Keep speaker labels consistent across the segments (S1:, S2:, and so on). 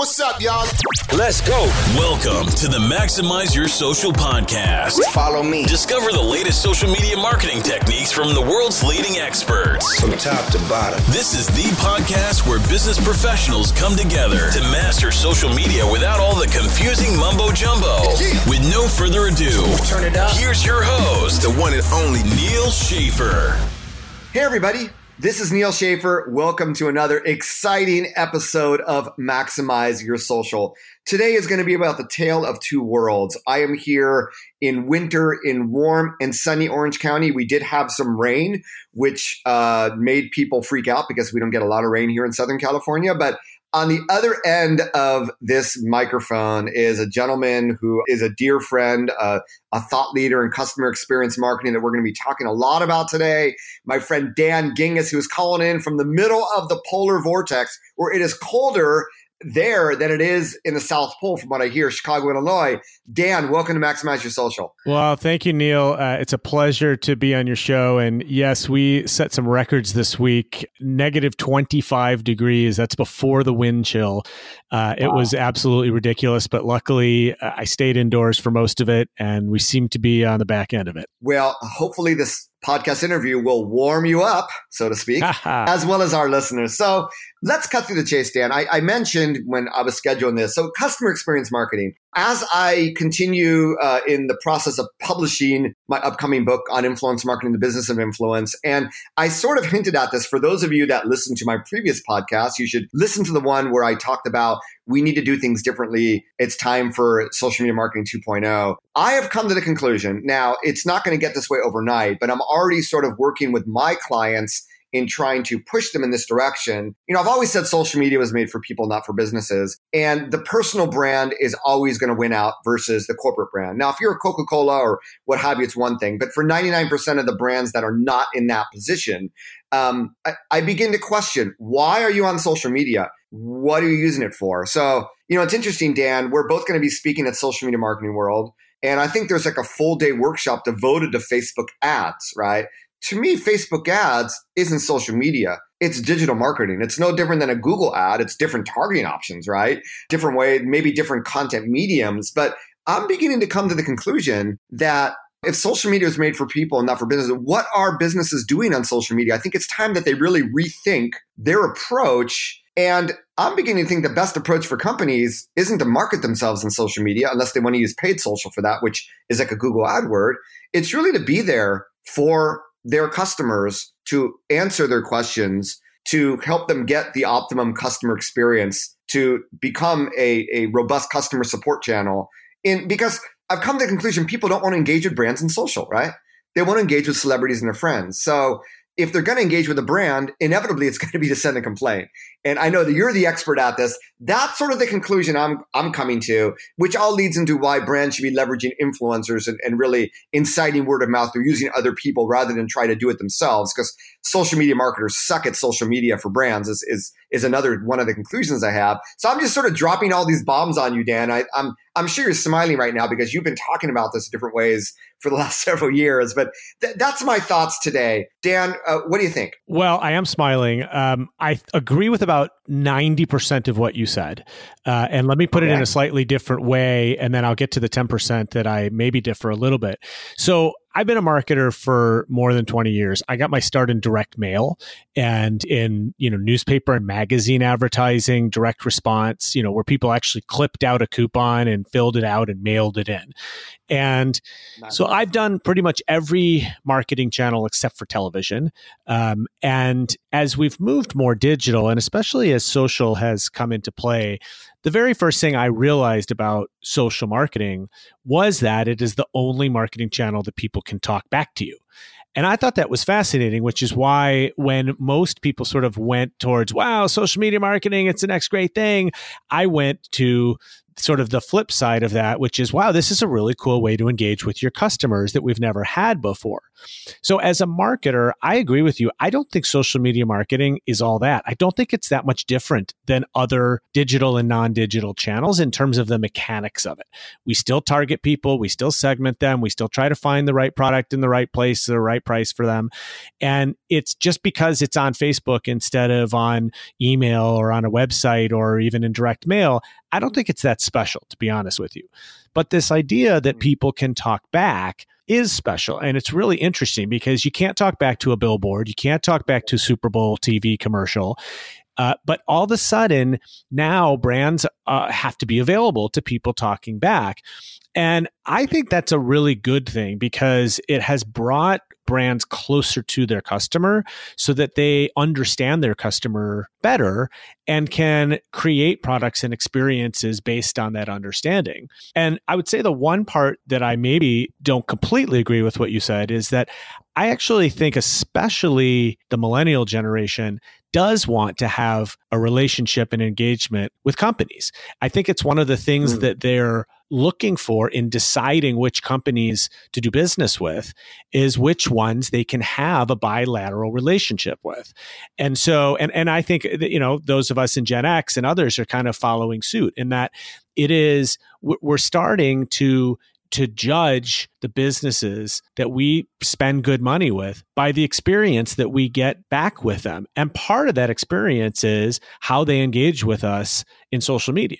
S1: what's up, y'all?
S2: Let's go. Welcome to the Maximize Your Social podcast.
S3: Follow me.
S2: Discover the latest social media marketing techniques from the world's leading experts.
S3: From top to bottom.
S2: This is the podcast where business professionals come together to master social media without all the confusing mumbo jumbo.
S1: Yeah.
S2: With no further ado,
S3: Turn it up.
S2: here's your host,
S1: The one and only
S2: Neal Schaffer.
S4: Hey, everybody. This is Neal Schaffer. Welcome to another exciting episode of Maximize Your Social. Today is going to be about the tale of two worlds. I am here in winter in warm and sunny Orange County. We did have some rain, which uh, made people freak out because we don't get a lot of rain here in Southern California. But on the other end of this microphone is a gentleman who is a dear friend, uh, a thought leader in customer experience marketing that we're going to be talking a lot about today. My friend Dan Gingiss, who is calling in from the middle of the polar vortex, where it is colder there than it is in the South Pole, from what I hear, Chicago, Illinois. Dan, welcome to Maximize Your Social.
S5: Well, thank you, Neal. Uh, it's a pleasure to be on your show. And yes, we set some records this week negative 25 degrees. That's before the wind chill. Uh, It was absolutely ridiculous. But luckily, uh, I stayed indoors for most of it, and we seem to be on the back end of it.
S4: Well, hopefully, this podcast interview will warm you up, so to speak, as well as our listeners. So let's cut through the chase, Dan. I, I mentioned when I was scheduling this. So, customer experience marketing. As I continue uh, in the process of publishing my upcoming book on influence marketing, the business of influence, and I sort of hinted at this for those of you that listened to my previous podcast, you should listen to the one where I talked about we need to do things differently. It's time for social media marketing 2.0. I have come to the conclusion now, it's not going to get this way overnight, but I'm already sort of working with my clients in trying to push them in this direction. You know, I've always said social media was made for people, not for businesses. And the personal brand is always going to win out versus the corporate brand. Now, if you're a Coca Cola or what have you, it's one thing. But for 99% of the brands that are not in that position, um, I, I begin to question why are you on social media? What are you using it for? So, you know, it's interesting, Dan. We're both going to be speaking at Social Media Marketing World. And I think there's like a full day workshop devoted to Facebook ads, right? To me, Facebook ads isn't social media. It's digital marketing. It's no different than a Google ad. It's different targeting options, right? Different way, maybe different content mediums. But I'm beginning to come to the conclusion that if social media is made for people and not for business, what are businesses doing on social media? I think it's time that they really rethink their approach. And I'm beginning to think the best approach for companies isn't to market themselves in social media unless they want to use paid social for that, which is like a Google AdWord. It's really to be there for their customers to answer their questions, to help them get the optimum customer experience, to become a, a robust customer support channel. In because I've come to the conclusion people don't want to engage with brands in social, right? They want to engage with celebrities and their friends. So if they're going to engage with a brand, inevitably it's going to be to send a complaint. And I know that you're the expert at this. That's sort of the conclusion I'm I'm coming to, which all leads into why brands should be leveraging influencers and, and really inciting word of mouth or using other people rather than try to do it themselves. Because social media marketers suck at social media for brands is is is another one of the conclusions I have. So I'm just sort of dropping all these bombs on you, Dan. I, I'm I'm sure you're smiling right now because you've been talking about this different ways for the last several years. But th- that's my thoughts today, Dan. Uh, what do you think?
S5: Well, I am smiling. Um, I agree with about 90% of what you said. Uh, and let me put okay. it in a slightly different way, and then I'll get to the 10% that I maybe differ a little bit. So I've been a marketer for more than 20 years. I got my start in direct mail and in, you know, newspaper and magazine advertising, direct response, you know, where people actually clipped out a coupon and filled it out and mailed it in. And nice. so I've done pretty much every marketing channel except for television. Um, and as we've moved more digital, and especially as social has come into play, the very first thing I realized about social marketing was that it is the only marketing channel that people can talk back to you. And I thought that was fascinating, which is why when most people sort of went towards, wow, social media marketing, it's the next great thing, I went to sort of the flip side of that, which is, wow, this is a really cool way to engage with your customers that we've never had before. So, as a marketer, I agree with you. I don't think social media marketing is all that. I don't think it's that much different than other digital and non digital channels in terms of the mechanics of it. We still target people, we still segment them, we still try to find the right product in the right place, the right price for them. And it's just because it's on Facebook instead of on email or on a website or even in direct mail, I don't think it's that special, to be honest with you. But this idea that mm. people can talk back is special. And it's really interesting because you can't talk back to a billboard, you can't talk back to a Super Bowl TV commercial. Uh, but all of a sudden, now brands uh, have to be available to people talking back. And I think that's a really good thing because it has brought brands closer to their customer so that they understand their customer better and can create products and experiences based on that understanding. And I would say the one part that I maybe don't completely agree with what you said is that I actually think, especially the millennial generation, does want to have a relationship and engagement with companies. I think it's one of the things mm. that they're looking for in deciding which companies to do business with is which ones they can have a bilateral relationship with. And so, and, and I think that, you know, those of us in Gen X and others are kind of following suit in that it is, we're starting to to judge the businesses that we spend good money with by the experience that we get back with them. And part of that experience is how they engage with us in social media.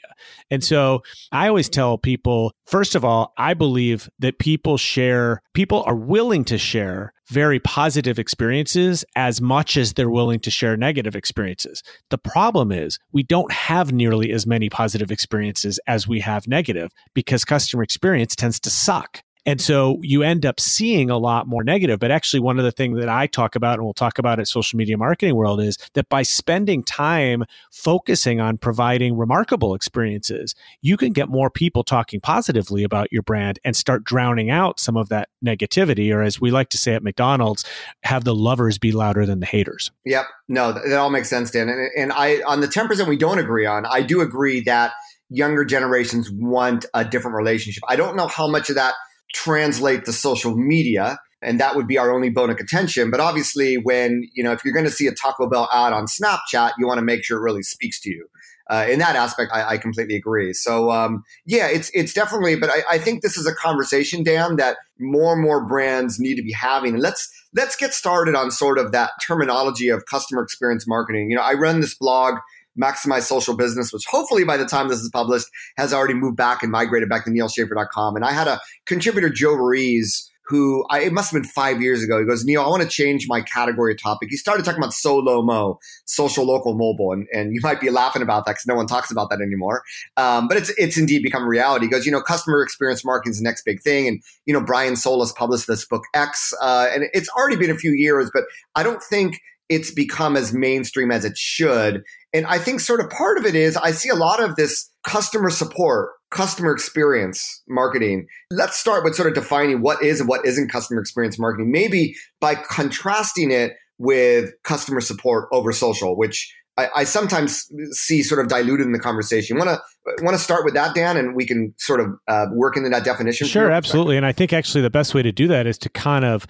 S5: And mm-hmm. so I always tell people first of all, I believe that people share, people are willing to share very positive experiences as much as they're willing to share negative experiences. The problem is we don't have nearly as many positive experiences as we have negative because customer experience tends to suck. And so you end up seeing a lot more negative. But actually, one of the things that I talk about, and we'll talk about at Social Media Marketing World, is that by spending time focusing on providing remarkable experiences, you can get more people talking positively about your brand and start drowning out some of that negativity. Or as we like to say at McDonald's, have the lovers be louder than the haters.
S4: Yep. No, that all makes sense, Dan. And, and I, on the 10% we don't agree on, I do agree that younger generations want a different relationship. I don't know how much of that translate to social media and that would be our only bone of contention. But obviously, when you know if you're going to see a Taco Bell ad on Snapchat, you want to make sure it really speaks to you. Uh, in that aspect, I, I completely agree. So um, yeah, it's it's definitely. But I, I, think this is a conversation, Dan, that more and more brands need to be having. And let's let's get started on sort of that terminology of customer experience marketing. You know, I run this blog Maximize Social Business, which hopefully by the time this is published has already moved back and migrated back to nealschaffer.com. And I had a contributor, Joe Ruiz, who I, it must have been five years ago. He goes, Neal, I want to change my category of topic. He started talking about SOLO-MO, social, local, mobile. And, and you might be laughing about that because no one talks about that anymore. Um, but it's, it's indeed become a reality. He goes, you know, customer experience marketing is the next big thing. And, you know, Brian Solis published this book X, uh, and it's already been a few years, but I don't think it's become as mainstream as it should. And I think sort of part of it is I see a lot of this customer support, customer experience marketing. Let's start with sort of defining what is and what isn't customer experience marketing, maybe by contrasting it with customer support over social, which I, I sometimes see sort of diluted in the conversation. Want to want to start with that, Dan, and we can sort of uh, work into that definition.
S5: Sure, absolutely. And I think actually the best way to do that is to kind of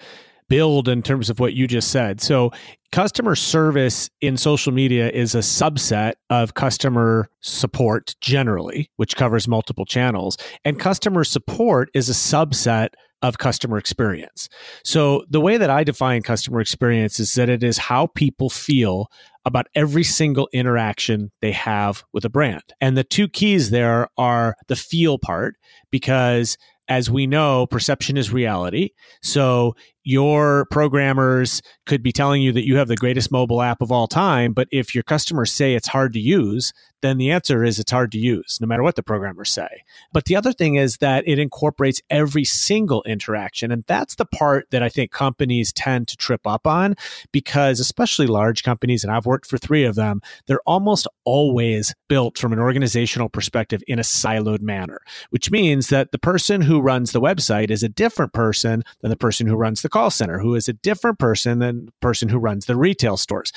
S5: build in terms of what you just said. So, customer service in social media is a subset of customer support generally, which covers multiple channels. And customer support is a subset of customer experience. So, the way that I define customer experience is that it is how people feel about every single interaction they have with a brand. And the two keys there are the feel part, because as we know, perception is reality. So your programmers could be telling you that you have the greatest mobile app of all time, but if your customers say it's hard to use, then the answer is it's hard to use, no matter what the programmers say. But the other thing is that it incorporates every single interaction. And that's the part that I think companies tend to trip up on because, especially large companies, and I've worked for three of them, they're almost always built from an organizational perspective in a siloed manner, which means that the person who runs the website is a different person than the person who runs the call center who is a different person than the person who runs the retail stores.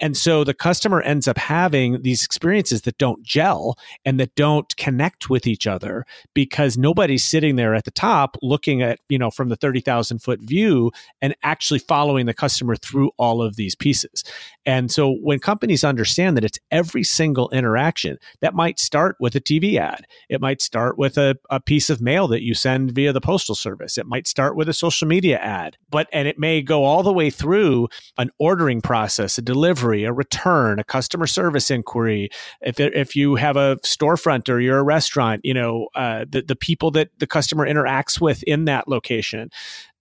S5: And so the customer ends up having these experiences that don't gel and that don't connect with each other because nobody's sitting there at the top looking at, you know, from the 30,000 foot view and actually following the customer through all of these pieces. And so when companies understand that it's every single interaction, that might start with a TV ad. It might start with a, a piece of mail that you send via the postal service. It might start with a social media ad, but and it may go all the way through an ordering process, a delivery, a return, a customer service inquiry. If if you have a storefront or you're a restaurant, you know uh, the the people that the customer interacts with in that location.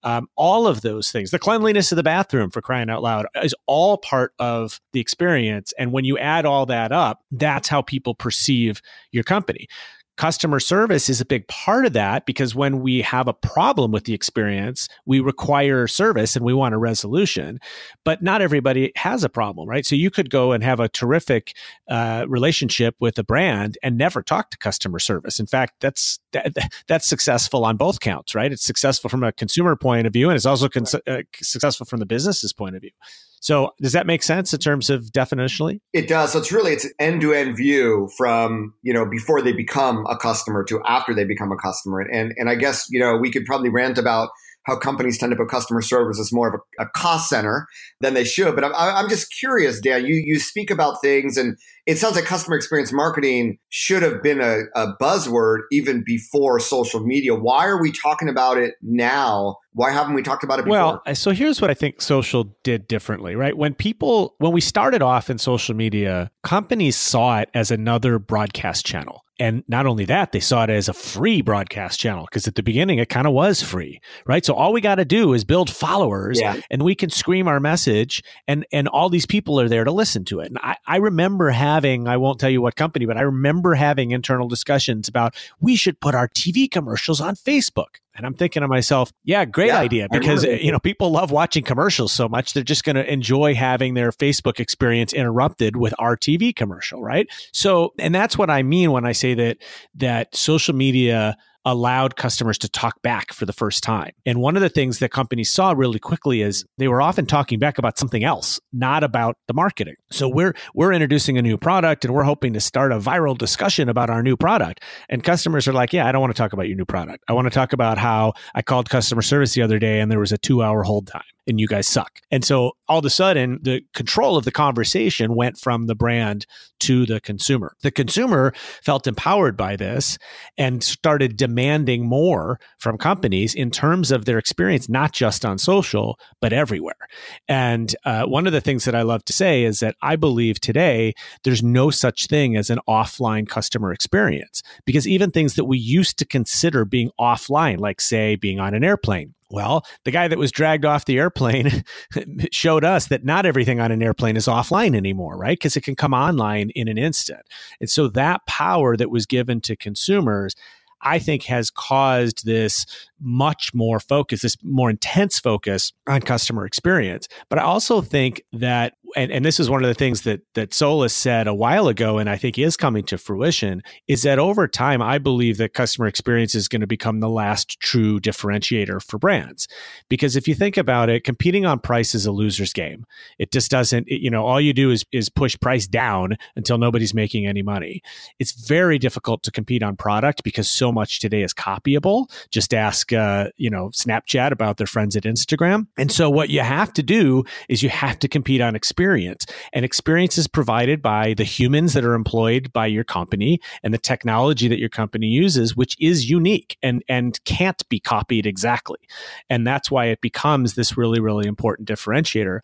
S5: Um, all of those things, the cleanliness of the bathroom for crying out loud, is all part of the experience. And when you add all that up, that's how people perceive your company customer service is a big part of that because when we have a problem with the experience, we require service and we want a resolution. But not everybody has a problem, right? So you could go and have a terrific uh, relationship with a brand and never talk to customer service. In fact, that's that, that's successful on both counts, right? It's successful from a consumer point of view, and it's also con- uh, successful from the business's point of view. So does that make sense in terms of definitionally?
S4: It does. So it's really it's an end-to-end view from, you know, before they become a customer to after they become a customer. And and I guess, you know, we could probably rant about how companies tend to put customer service as more of a, a cost center than they should. But I'm, I'm just curious, Dan. You you speak about things, and it sounds like customer experience marketing should have been a, a buzzword even before social media. Why are we talking about it now? Why haven't we talked about it before?
S5: Well, so here's what I think social did differently, right? When people, when we started off in social media, companies saw it as another broadcast channel. And not only that, they saw it as a free broadcast channel because at the beginning it kind of was free, right? So all we got to do is build followers yeah. and we can scream our message and, and all these people are there to listen to it. And I, I remember having, I won't tell you what company, but I remember having internal discussions about we should put our TV commercials on Facebook. And I'm thinking to myself, yeah, great yeah, idea because you know people love watching commercials so much they're just going to enjoy having their Facebook experience interrupted with our TV commercial, right? So, and that's what I mean when I say that that social media allowed customers to talk back for the first time. And one of the things that companies saw really quickly is they were often talking back about something else, not about the marketing. So we're we're introducing a new product and we're hoping to start a viral discussion about our new product. And customers are like, "Yeah, I don't want to talk about your new product. I want to talk about how I called customer service the other day and there was a 2-hour hold time." And you guys suck. And so all of a sudden, the control of the conversation went from the brand to the consumer. The consumer felt empowered by this and started demanding more from companies in terms of their experience, not just on social, but everywhere. And uh, one of the things that I love to say is that I believe today there's no such thing as an offline customer experience because even things that we used to consider being offline, like, say, being on an airplane, well, the guy that was dragged off the airplane showed us that not everything on an airplane is offline anymore, right? Because it can come online in an instant. And so that power that was given to consumers I think has caused this much more focus, this more intense focus on customer experience. But I also think that, and, and this is one of the things that that Solis said a while ago, and I think is coming to fruition, is that over time, I believe that customer experience is going to become the last true differentiator for brands. Because if you think about it, competing on price is a loser's game. It just doesn't, it, you know, all you do is is push price down until nobody's making any money. It's very difficult to compete on product because so much today is copyable. Just ask uh, you know, Snapchat about their friends at Instagram. And so what you have to do is you have to compete on experience. And experience is provided by the humans that are employed by your company and the technology that your company uses, which is unique and, and can't be copied exactly. And that's why it becomes this really, really important differentiator.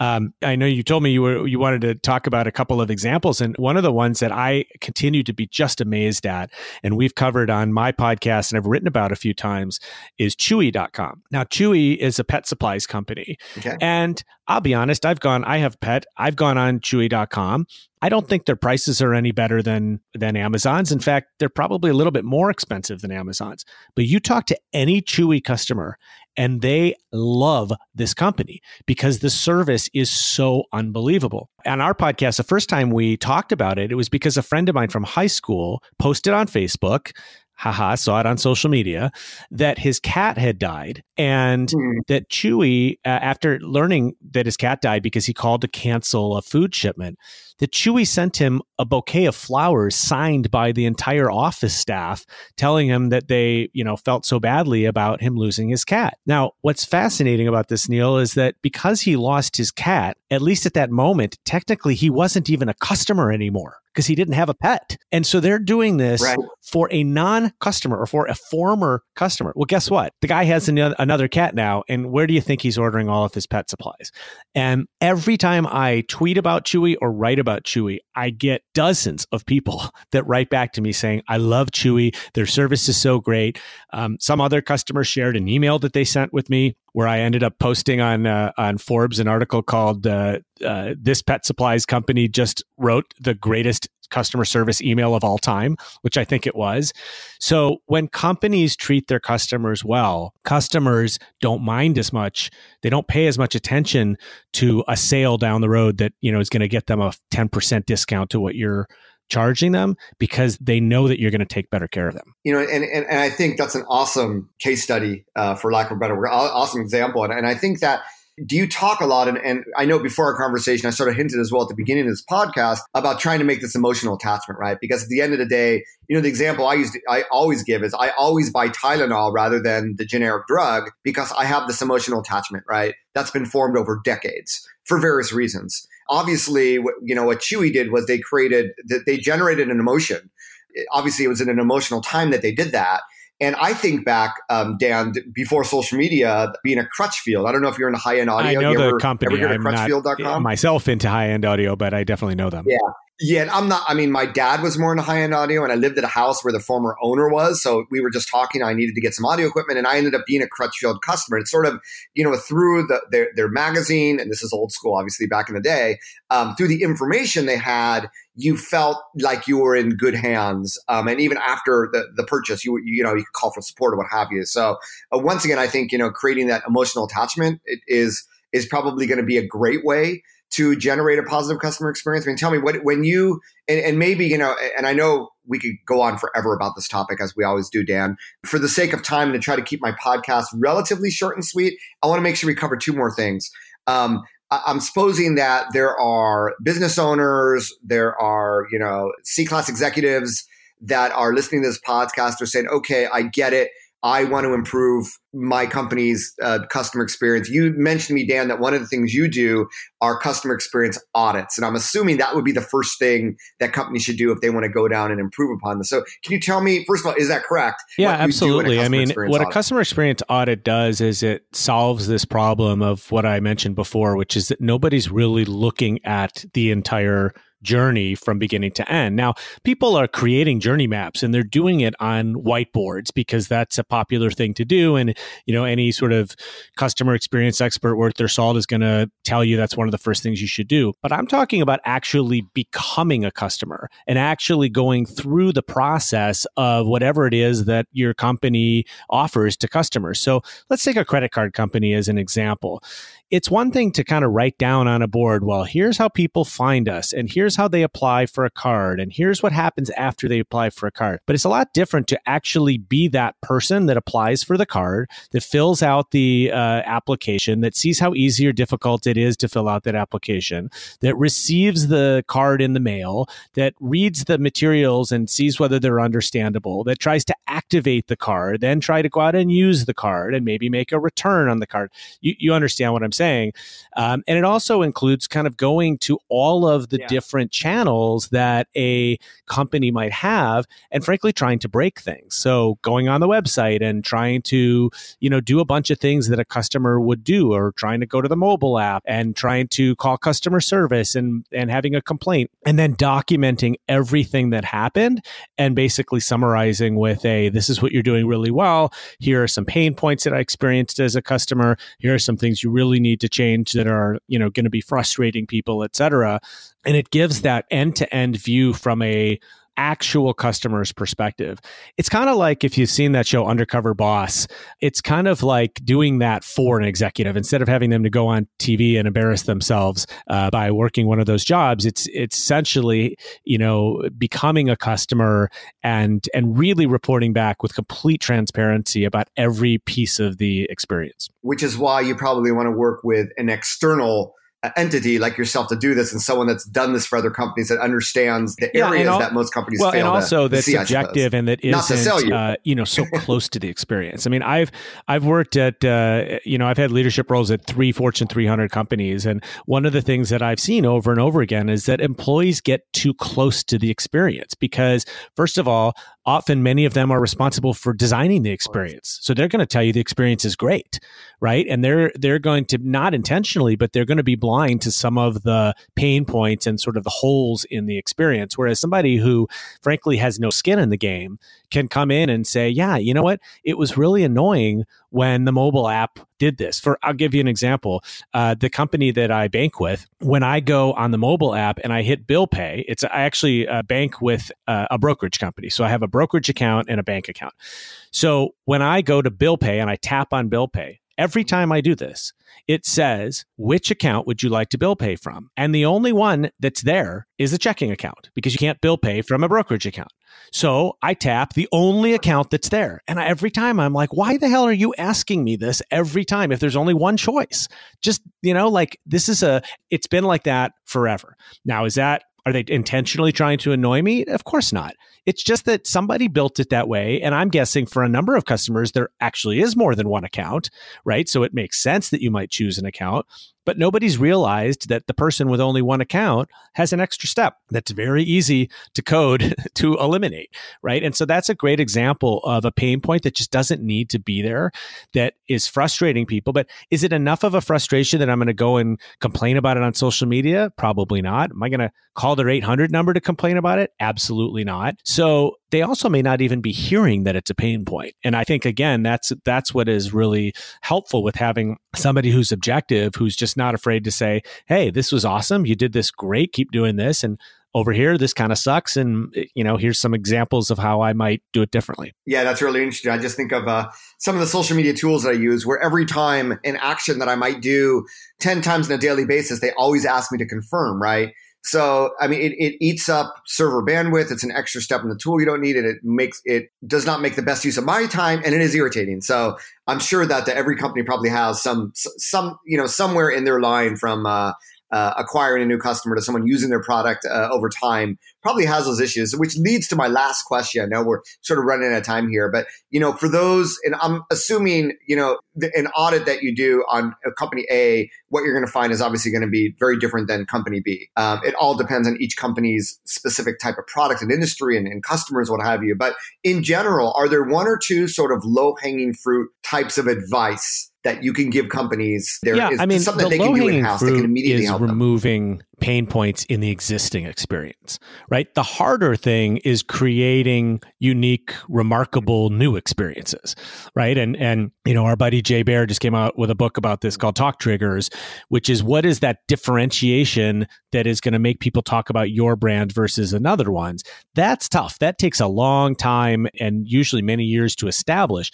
S5: Um, I know you told me you were you wanted to talk about a couple of examples, and one of the ones that I continue to be just amazed at, and we've covered on my podcast and I've written about a few times, is Chewy.com. Now, Chewy is a pet supplies company, okay. and I'll be honest, I've gone, I have pet, I've gone on Chewy.com. I don't think their prices are any better than than Amazon's. In fact, they're probably a little bit more expensive than Amazon's. But you talk to any Chewy customer and they love this company because the service is so unbelievable. On our podcast, the first time we talked about it, it was because a friend of mine from high school posted on Facebook haha, saw it on social media, that his cat had died and mm. that Chewy, uh, after learning that his cat died because he called to cancel a food shipment, that Chewy sent him a bouquet of flowers signed by the entire office staff, telling him that they, you know, felt so badly about him losing his cat. Now, what's fascinating about this, Neal, is that because he lost his cat, at least at that moment, technically he wasn't even a customer anymore because he didn't have a pet. And so they're doing this right. for a non customer or for a former customer. Well, guess what? The guy has an- another cat now. And where do you think he's ordering all of his pet supplies? And every time I tweet about Chewy or write about Chewy, I get dozens of people that write back to me saying, I love Chewy. Their service is so great. Um, some other customer shared an email that they sent with me where I ended up posting on uh, on Forbes an article called uh, uh, "This Pet Supplies Company just wrote the greatest customer service email of all time," which I think it was. So when companies treat their customers well, customers don't mind as much. They don't pay as much attention to a sale down the road that you know is going to get them a ten percent discount to what you're charging them because they know that you're going to take better care of them.
S4: You know, and, and, and I think that's an awesome case study, uh, for lack of a better word, awesome example. And, and I think that do you talk a lot and, and, i know before our conversation i sort of hinted as well at the beginning of this podcast about trying to make this emotional attachment right because at the end of the day you know the example i used i always give is i always buy tylenol rather than the generic drug because i have this emotional attachment right that's been formed over decades for various reasons obviously, you know, what Chewy did was they created, that they generated an emotion. Obviously, it was in an emotional time that they did that. And I think back, um, Dan, before social media, being a Crutchfield. I don't know if you're into high end audio.
S5: I know
S4: you
S5: the
S4: ever,
S5: company.
S4: Ever
S5: I'm not myself into high end audio, but I definitely know them.
S4: Yeah. Yeah, I'm not. I mean, my dad was more into high end audio, and I lived at a house where the former owner was. So we were just talking. I needed to get some audio equipment, and I ended up being a Crutchfield customer. It's sort of, you know, through the, their, their magazine, and this is old school, obviously, back in the day, um, through the information they had, you felt like you were in good hands. Um, and even after the, the purchase, you, you know, you could call for support or what have you. So uh, once again, I think, you know, creating that emotional attachment is, is probably going to be a great way to generate a positive customer experience? I mean, tell me what when you and, and, maybe you know, and I know we could go on forever about this topic as we always do, Dan. For the sake of time, and to try to keep my podcast relatively short and sweet, I want to make sure we cover two more things. Um, I'm supposing that there are business owners, there are you know C class executives that are listening to this podcast are saying, okay, I get it. I want to improve my company's uh, customer experience. You mentioned me, Dan, that one of the things you do are customer experience audits. And I'm assuming that would be the first thing that companies should do if they want to go down and improve upon this. So can you tell me, first of all, is that correct?
S5: Yeah, absolutely. I mean, what audit? a customer experience audit does is it solves this problem of what I mentioned before, which is that nobody's really looking at the entire journey from beginning to end. Now, people are creating journey maps and they're doing it on whiteboards because that's a popular thing to do. And, you know, any sort of customer experience expert worth their salt is going to tell you that's one of the first things you should do. But I'm talking about actually becoming a customer and actually going through the process of whatever it is that your company offers to customers. So let's take a credit card company as an example it's one thing to kind of write down on a board, well, here's how people find us, and here's how they apply for a card, and here's what happens after they apply for a card. But it's a lot different to actually be that person that applies for the card, that fills out the uh, application, that sees how easy or difficult it is to fill out that application, that receives the card in the mail, that reads the materials and sees whether they're understandable, that tries to activate the card, then try to go out and use the card and maybe make a return on the card. You, you understand what I'm saying. Um, and it also includes kind of going to all of the yeah. different channels that a company might have and frankly trying to break things. So going on the website and trying to, you know, do a bunch of things that a customer would do or trying to go to the mobile app and trying to call customer service and, and having a complaint and then documenting everything that happened and basically summarizing with a, this is what you're doing really well. Here are some pain points that I experienced as a customer. Here are some things you really need to change that are you know going to be frustrating people et cetera and it gives that end to end view from a actual customer's perspective. It's kind of like if you've seen that show Undercover Boss, it's kind of like doing that for an executive instead of having them to go on TV and embarrass themselves uh, by working one of those jobs. It's it's essentially you know becoming a customer and and really reporting back with complete transparency about every piece of the experience.
S4: Which is why you probably want to work with an external entity like yourself to do this and someone that's done this for other companies that understands the yeah, areas all, that most companies
S5: well,
S4: fail
S5: and also
S4: to,
S5: that's
S4: see,
S5: objective and that isn't you. Uh, you know so close to the experience. I mean, I've I've worked at uh, you know I've had leadership roles at three Fortune 300 companies, and one of the things that I've seen over and over again is that employees get too close to the experience because first of all, often many of them are responsible for designing the experience. So they're going to tell you the experience is great, right? And they're they're going to not intentionally, but they're going to be blind to some of the pain points and sort of the holes in the experience. Whereas somebody who frankly has no skin in the game can come in and say, "Yeah, you know what? It was really annoying when the mobile app did this." For I'll give you an example. Uh, the company that I bank with, when I go on the mobile app and I hit bill pay, it's I actually uh, bank with uh, a brokerage company, so I have a brokerage account and a bank account. So when I go to bill pay and I tap on bill pay, every time I do this, it says, which account would you like to bill pay from? And the only one that's there is a checking account because you can't bill pay from a brokerage account. So I tap the only account that's there. And every time I'm like, why the hell are you asking me this every time if there's only one choice? Just, you know, like this is a, it's been like that forever. Now, is that are they intentionally trying to annoy me? Of course not. It's just that somebody built it that way. And I'm guessing for a number of customers, there actually is more than one account, right? So it makes sense that you might choose an account but nobody's realized that the person with only one account has an extra step that's very easy to code to eliminate, right? And so that's a great example of a pain point that just doesn't need to be there that is frustrating people. But is it enough of a frustration that I'm going to go and complain about it on social media? Probably not. Am I going to call their 800 number to complain about it? Absolutely not. So they also may not even be hearing that it's a pain point. And I think again, that's that's what is really helpful with having somebody who's objective, who's just not afraid to say, "Hey, this was awesome. You did this great. Keep doing this." And over here, this kind of sucks. And you know, here's some examples of how I might do it differently.
S4: Yeah, that's really interesting. I just think of uh, some of the social media tools that I use, where every time an action that I might do ten times on a daily basis, they always ask me to confirm, right? So, I mean, it, it eats up server bandwidth. It's an extra step in the tool you don't need, and it makes it does not make the best use of my time, and it is irritating. So, I'm sure that every company probably has some some you know somewhere in their line from uh, uh, acquiring a new customer to someone using their product uh, over time probably has those issues, which leads to my last question. I know we're sort of running out of time here, but you know, for those, and I'm assuming, you know, the, an audit that you do on company A, what you're going to find is obviously going to be very different than company B. Um, it all depends on each company's specific type of product and industry and, and customers, what have you. But in general, are there one or two sort of low hanging fruit types of advice that you can give companies.
S5: There yeah, is I mean, something the they can do in house that can immediately is removing them. pain points in the existing experience, right? The harder thing is creating unique, remarkable new experiences, right? And and you know, our buddy Jay Baer just came out with a book about this called Talk Triggers, which is what is that differentiation that is going to make people talk about your brand versus another one's. That's tough. That takes a long time and usually many years to establish.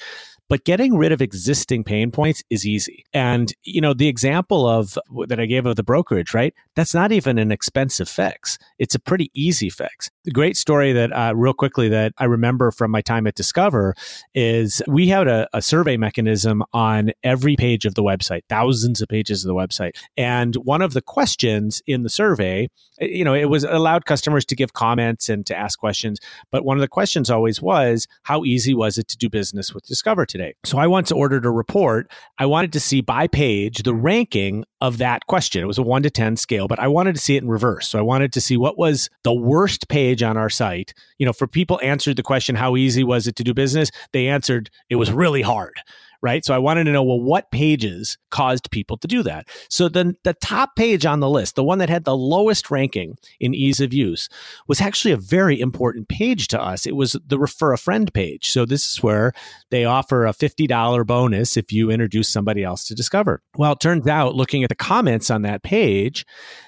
S5: But getting rid of existing pain points is easy. And, you know, the example of that I gave of the brokerage, right? That's not even an expensive fix. It's a pretty easy fix. The great story that, uh, real quickly, that I remember from my time at Discover is we had a, a survey mechanism on every page of the website, thousands of pages of the website. And one of the questions in the survey, you know, it was allowed customers to give comments and to ask questions. But one of the questions always was, how easy was it to do business with Discover today. So I once ordered a report. I wanted to see by page the ranking of that question. It was a one to 10 scale, but I wanted to see it in reverse. So I wanted to see what was the worst page on our site. You know, for people answered the question, how easy was it to do business? They answered, it was really hard right? So I wanted to know, well, what pages caused people to do that? So then the top page on the list, the one that had the lowest ranking in ease of use, was actually a very important page to us. It was the refer a friend page. So this is where they offer a $50 bonus if you introduce somebody else to Discover. Well, it turns out looking at the comments on that page,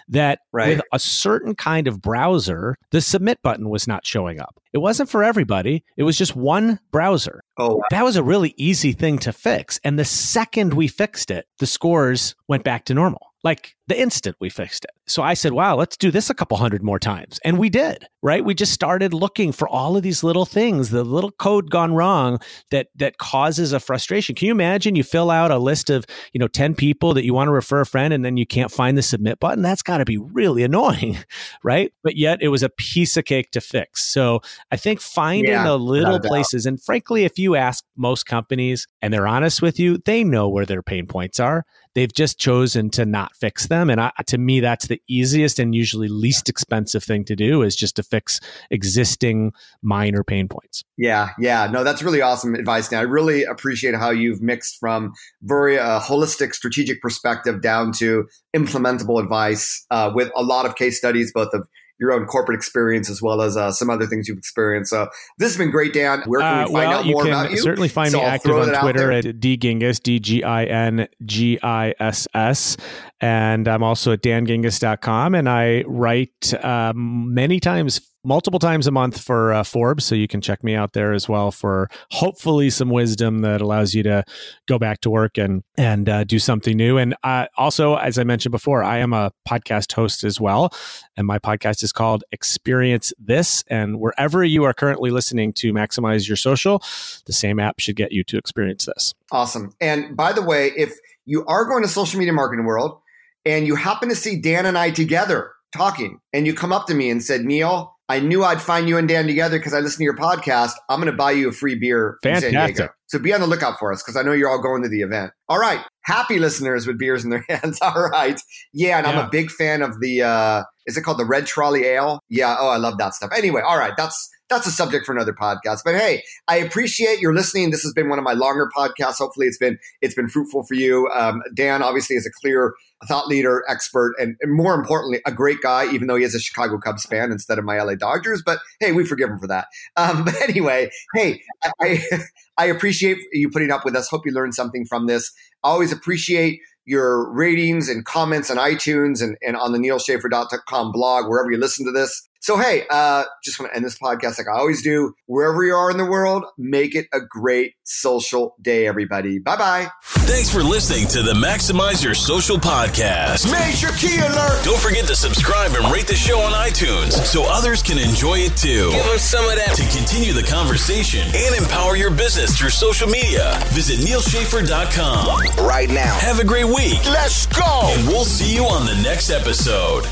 S5: that
S4: Right.
S5: with a certain kind of browser, the submit button was not showing up. It wasn't for everybody, it was just one browser.
S4: Oh,
S5: That was a really easy thing to fix. And the second we fixed it, the scores went back to normal. Like the instant we fixed it. So I said, wow, let's do this a couple hundred more times. And we did, right? We just started looking for all of these little things, the little code gone wrong that that causes a frustration. Can you imagine you fill out a list of, you know, 10 people that you want to refer a friend and then you can't find the submit button? That's got to be really annoying, right? But yet it was a piece of cake to fix. So I think finding
S4: Yeah,
S5: the little
S4: without a doubt.
S5: places, and frankly, if you ask most companies and they're honest with you, they know where their pain points are. They've just chosen to not fix them. And I, to me, that's the easiest and usually least expensive thing to do is just to fix existing minor pain points.
S4: Yeah, yeah. No, that's really awesome advice. Now, I really appreciate how you've mixed from very uh, holistic strategic perspective down to implementable advice uh, with a lot of case studies, both of your own corporate experience as well as uh, some other things you've experienced. So this has been great, Dan. Where can
S5: Uh,
S4: we find
S5: well,
S4: out
S5: you
S4: more
S5: can
S4: about you?
S5: certainly find
S4: So
S5: me
S4: I'll
S5: active on Twitter at dgingiss, D G I N G I S S. And I'm also at dangingiss.com. And I write um, many times, multiple times a month for uh, Forbes. So you can check me out there as well for hopefully some wisdom that allows you to go back to work and, and uh, do something new. And uh, also, as I mentioned before, I am a podcast host as well. And my podcast is called Experience This. And wherever you are currently listening to Maximize Your Social, the same app should get you to experience this.
S4: Awesome. And by the way, if you are going to social media marketing world and you happen to see Dan and I together talking, and you come up to me and said, Neal, I knew I'd find you and Dan together because I listen to your podcast. I'm going to buy you a free beer from San Diego. So be on the lookout for us because I know you're all going to the event. All right. Happy listeners with beers in their hands. All right. Yeah. And I'm a big fan of the, uh, is it called the Red Trolley Ale? Yeah. Oh, I love that stuff. Anyway. All right. That's, that's a subject for another podcast. But hey, I appreciate your listening. This has been one of my longer podcasts. Hopefully, it's been it's been fruitful for you. Um, Dan obviously is a clear thought leader, expert, and, and more importantly, a great guy. Even though he is a Chicago Cubs fan instead of my LA Dodgers, but hey, we forgive him for that. Um, but anyway, hey, I, I I appreciate you putting up with us. Hope you learned something from this. Always appreciate your ratings and comments on iTunes and, and on the nealschaffer.com blog, wherever you listen to this. So, hey, uh, just want to end this podcast like I always do. Wherever you are in the world, make it a great social day, everybody. Bye bye.
S2: Thanks for listening to the Maximize Your Social podcast.
S4: Major key alert.
S2: Don't forget to subscribe and rate the show on iTunes so others can enjoy it too. Give them some of that. To continue the conversation and empower your business through social media, visit nealschaffer.com.
S1: right now.
S2: Have a great week,
S1: Let's go.
S2: and we'll see you on the next episode.